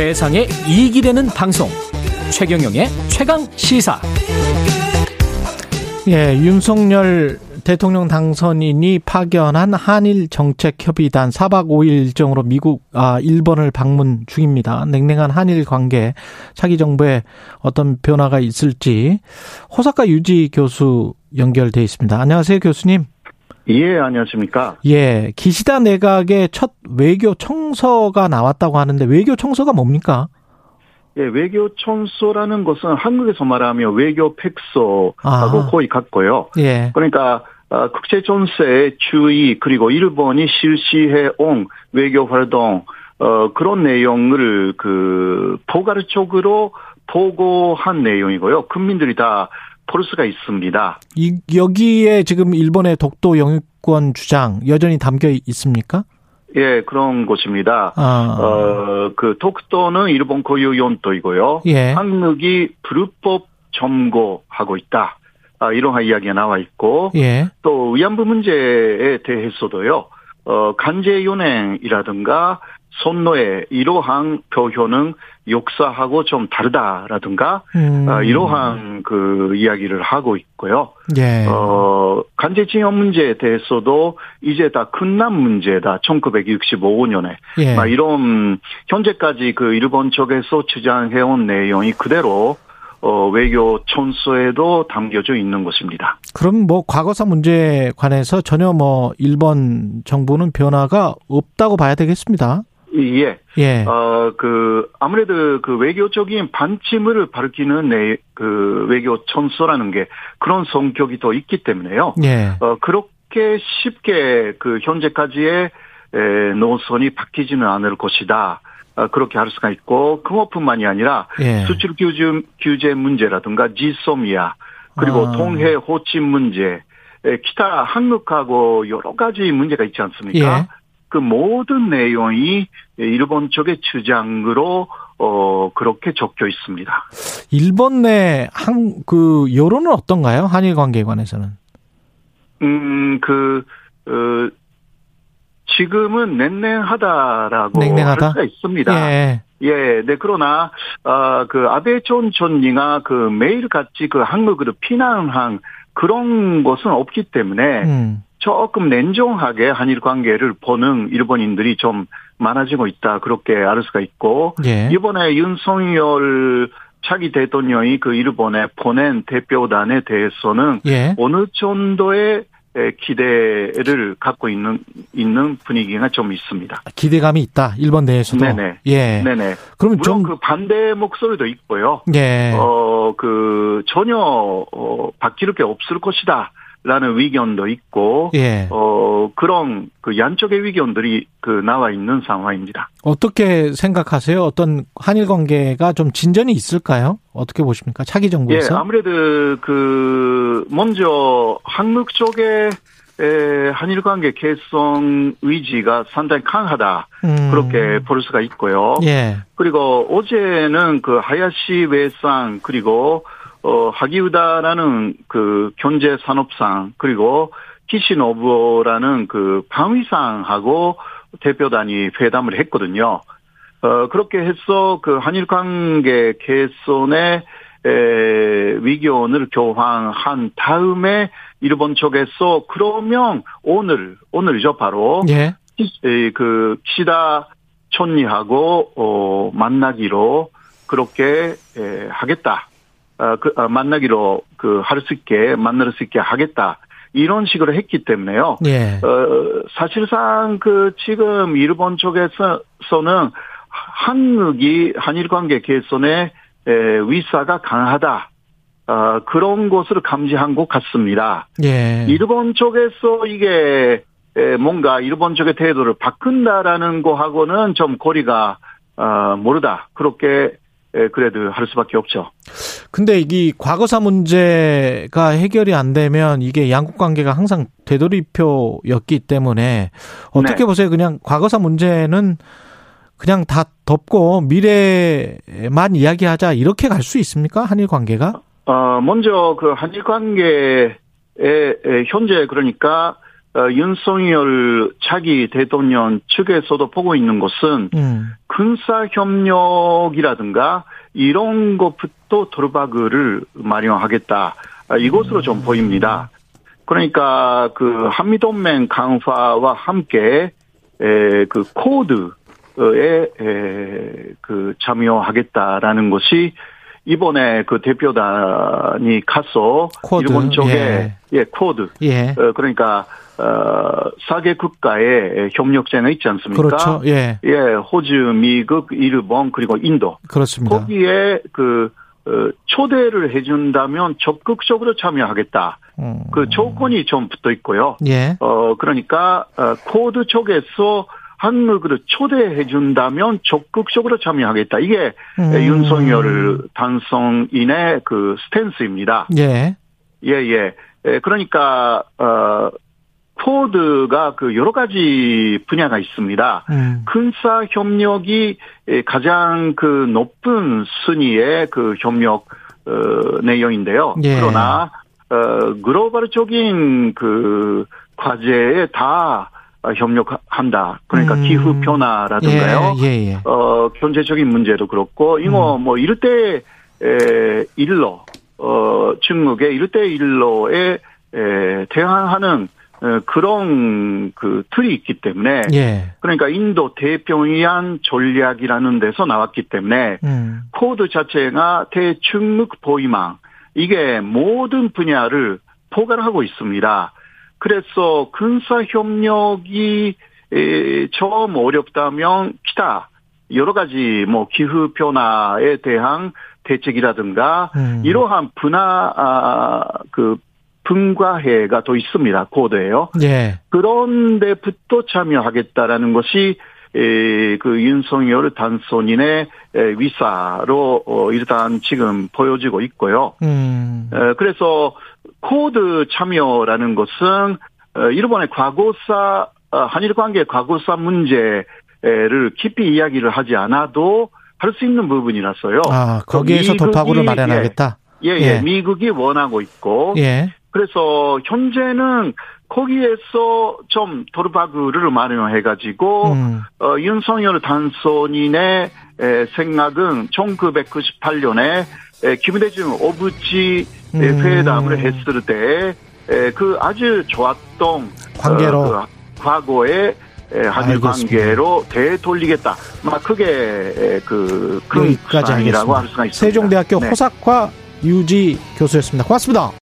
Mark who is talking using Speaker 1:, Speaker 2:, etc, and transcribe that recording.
Speaker 1: 세상에 이익이 되는 방송 최경영의 최강 시사
Speaker 2: 예, 윤석열 대통령 당선인이 파견한 한일 정책협의단 4박 5일 일정으로 미국, 아, 일본을 방문 중입니다. 냉랭한 한일 관계, 차기 정부에 어떤 변화가 있을지 호사카 유지 교수 연결돼 있습니다. 안녕하세요, 교수님.
Speaker 3: 예, 안녕하십니까.
Speaker 2: 예, 기시다 내각의 첫 외교 청서가 나왔다고 하는데 외교 청서가 뭡니까?
Speaker 3: 예, 외교 청소라는 것은 한국에서 말하면 외교 팩소하고
Speaker 2: 아.
Speaker 3: 거의 같고요.
Speaker 2: 예.
Speaker 3: 그러니까 어, 국제 정세의 주의 그리고 일본이 실시해 온 외교 활동 어 그런 내용을 그 포괄적으로 보고한 내용이고요. 국민들이 다 볼 수가 있습니다.
Speaker 2: 이, 여기에 지금 일본의 독도 영유권 주장 여전히 담겨 있습니까?
Speaker 3: 예, 그런 것입니다.
Speaker 2: 아.
Speaker 3: 어, 그 독도는 일본 고유 용도이고요.
Speaker 2: 예.
Speaker 3: 한국이 불법 점거하고 있다. 아, 이러한 이야기가 나와 있고
Speaker 2: 예.
Speaker 3: 또 위안부 문제에 대해서도요. 어, 간제연행이라든가 손노의 이러한 표현은 역사하고 좀 다르다라든가
Speaker 2: 음.
Speaker 3: 아, 이러한 그 이야기를 하고 있고요.
Speaker 2: 예.
Speaker 3: 어, 간제징용 문제에 대해서도 이제 다 끝난 문제다. 1965년에.
Speaker 2: 예.
Speaker 3: 막 이런 현재까지 그 일본 쪽에서 주장해온 내용이 그대로 어, 외교 천서에도 담겨져 있는 것입니다.
Speaker 2: 그럼 뭐 과거사 문제에 관해서 전혀 뭐 일본 정부는 변화가 없다고 봐야 되겠습니다.
Speaker 3: 예.
Speaker 2: 예.
Speaker 3: 어, 그, 아무래도 그 외교적인 반침을 밝히는 내, 그 외교 천서라는 게 그런 성격이 더 있기 때문에요.
Speaker 2: 예.
Speaker 3: 어, 그렇게 쉽게 그 현재까지의 에, 노선이 바뀌지는 않을 것이다. 어, 그렇게 할 수가 있고, 그것뿐만이 아니라
Speaker 2: 예.
Speaker 3: 수출 규제, 규제 문제라든가 지소미아, 그리고
Speaker 2: 아.
Speaker 3: 동해 호칭 문제, 에, 기타 한국하고 여러 가지 문제가 있지 않습니까?
Speaker 2: 예.
Speaker 3: 그 모든 내용이 일본 쪽의 주장으로 어 그렇게 적혀 있습니다.
Speaker 2: 일본 내 한 그 여론은 어떤가요? 한일 관계에 관해서는.
Speaker 3: 음그 어, 지금은 냉랭하다라고
Speaker 2: 냉랭하다?
Speaker 3: 할 수가 있습니다.
Speaker 2: 예.
Speaker 3: 예, 네, 그러나, 어, 그, 아베 전 총리가 그 매일같이 그 한국으로 피난한 그런 것은 없기 때문에
Speaker 2: 음.
Speaker 3: 조금 냉정하게 한일 관계를 보는 일본인들이 좀 많아지고 있다. 그렇게 알 수가 있고,
Speaker 2: 예.
Speaker 3: 이번에 윤석열 차기 대통령이 그 일본에 보낸 대표단에 대해서는
Speaker 2: 예.
Speaker 3: 어느 정도의 에, 기대를 갖고 있는 있는 분위기가 좀 있습니다.
Speaker 2: 기대감이 있다. 일본 내에서도.
Speaker 3: 네네.
Speaker 2: 예.
Speaker 3: 네네.
Speaker 2: 그러면
Speaker 3: 물론
Speaker 2: 좀
Speaker 3: 그 반대 목소리도 있고요.
Speaker 2: 예.
Speaker 3: 어, 그 전혀 어, 바뀔 게 없을 것이다. 라는 의견도 있고
Speaker 2: 예.
Speaker 3: 어 그런 그 양쪽의 의견들이 그 나와 있는 상황입니다.
Speaker 2: 어떻게 생각하세요? 어떤 한일 관계가 좀 진전이 있을까요? 어떻게 보십니까? 차기
Speaker 3: 예,
Speaker 2: 정부에서?
Speaker 3: 아무래도 그 먼저 한국 쪽에 에, 한일 관계 개선 의지가 상당히 강하다.
Speaker 2: 음.
Speaker 3: 그렇게 볼 수가 있고요.
Speaker 2: 예.
Speaker 3: 그리고 어제는 그 하야시 외상 그리고 어 하기우다라는 그 경제 산업상 그리고 키시노부라는 그 방위상하고 대표단이 회담을 했거든요. 어 그렇게 해서 그 한일 관계 개선에 에, 위기원을 교환한 다음에 일본 쪽에서 그러면 오늘 오늘이죠 바로
Speaker 2: 예.
Speaker 3: 에, 그 키시다 촌리하고 어 만나기로 그렇게 에, 하겠다. 아, 그, 아, 만나기로 그 할 수 있게 만날 수 있게 하겠다. 이런 식으로 했기 때문에요.
Speaker 2: 예.
Speaker 3: 어, 사실상 그 지금 일본 쪽에서는 한국이 한일 관계 개선에 에, 위사가 강하다. 어, 그런 것을 감지한 것 같습니다.
Speaker 2: 예.
Speaker 3: 일본 쪽에서 이게 에, 뭔가 일본 쪽의 태도를 바꾼다라는 거하고는 좀 거리가 어, 모르다. 그렇게 에, 그래도 할 수밖에 없죠.
Speaker 2: 근데 이 과거사 문제가 해결이 안 되면 이게 양국 관계가 항상 되돌이표였기 때문에 어떻게
Speaker 3: 네.
Speaker 2: 보세요? 그냥 과거사 문제는 그냥 다 덮고 미래만 이야기하자 이렇게 갈 수 있습니까? 한일 관계가?
Speaker 3: 어, 먼저 그 한일 관계에 에, 현재 그러니까 어, 윤석열 차기 대통령 측에서도 보고 있는 것은
Speaker 2: 음.
Speaker 3: 군사 협력이라든가 이런 것부터 도르바그를 마련하겠다 아, 이것으로 좀 보입니다. 그러니까 그 한미동맹 강화와 함께 에, 그 쿼드에 에, 그 참여하겠다라는 것이 이번에 그 대표단이 가서
Speaker 2: 쿼드,
Speaker 3: 일본 쪽에
Speaker 2: 예.
Speaker 3: 예, 쿼드
Speaker 2: 예.
Speaker 3: 어, 그러니까 어, 사개 국가의 협력체가 있지 않습니까?
Speaker 2: 그렇죠. 예.
Speaker 3: 예, 호주, 미국, 일본 그리고 인도
Speaker 2: 그렇습니다.
Speaker 3: 거기에 그 어, 초대를 해준다면 적극적으로 참여하겠다.
Speaker 2: 음.
Speaker 3: 그 조건이 좀 붙어 있고요.
Speaker 2: 예.
Speaker 3: 어 그러니까 어, 쿼드 쪽에서 한국을 초대해 준다면 적극적으로 참여하겠다. 이게
Speaker 2: 음.
Speaker 3: 윤석열 당선인의 그 stance입니다.
Speaker 2: 예.
Speaker 3: 예, 예. 예, 그러니까, 어, 쿼드가 그 여러 가지 분야가 있습니다.
Speaker 2: 음.
Speaker 3: 군사 협력이 예, 가장 그 높은 순위의 그 협력, 어, 내용인데요.
Speaker 2: 예.
Speaker 3: 그러나, 어, 글로벌적인 그 과제에 다 협력한다. 그러니까
Speaker 2: 음.
Speaker 3: 기후 변화라든가요.
Speaker 2: 예, 예, 예.
Speaker 3: 어, 경제적인 문제도 그렇고, 이거
Speaker 2: 음.
Speaker 3: 뭐, 이럴 때, 에, 일로, 어, 중국의 이럴 때 일로에, 에, 대항하는, 어, 그런 그 틀이 있기 때문에,
Speaker 2: 예.
Speaker 3: 그러니까 인도 태평양 전략이라는 데서 나왔기 때문에,
Speaker 2: 음.
Speaker 3: 쿼드 자체가 대중국 포위망, 이게 모든 분야를 포괄하고 있습니다. 그래서 군사 협력이 에, 처음 어렵다면 기타 여러 가지 뭐 기후 변화에 대한 대책이라든가
Speaker 2: 음.
Speaker 3: 이러한 분화 아, 그 분과해가 더 있습니다 코드에요.
Speaker 2: 예.
Speaker 3: 그런 데부터 참여하겠다라는 것이 에, 그 윤석열 단선인의 에, 위사로 어, 일단 지금 보여지고 있고요.
Speaker 2: 음.
Speaker 3: 에, 그래서 쿼드 참여라는 것은 어, 일본의 과거사 어, 한일 관계 과거사 문제를 깊이 이야기를 하지 않아도 할 수 있는 부분이라서요.
Speaker 2: 아, 거기에서
Speaker 3: 미국이,
Speaker 2: 돌파구를 마련하겠다.
Speaker 3: 예, 예,
Speaker 2: 예.
Speaker 3: 미국이 원하고 있고
Speaker 2: 예.
Speaker 3: 그래서 현재는 거기에서 좀 돌파구를 마련해가지고
Speaker 2: 음.
Speaker 3: 어, 윤석열 당선인의 에, 생각은 1998년에 에, 김대중 오부지 에,
Speaker 2: 음.
Speaker 3: 회담을 했을 때 그 아주 좋았던
Speaker 2: 관계로.
Speaker 3: 어, 그 과거의 에, 한일. 관계로 되돌리겠다. 막 크게 에, 그큰
Speaker 2: 여기까지
Speaker 3: 구상이라고
Speaker 2: 하겠습니다.
Speaker 3: 할 수가 있습니다.
Speaker 2: 세종대학교
Speaker 3: 네.
Speaker 2: 호사과 유지 교수였습니다. 고맙습니다.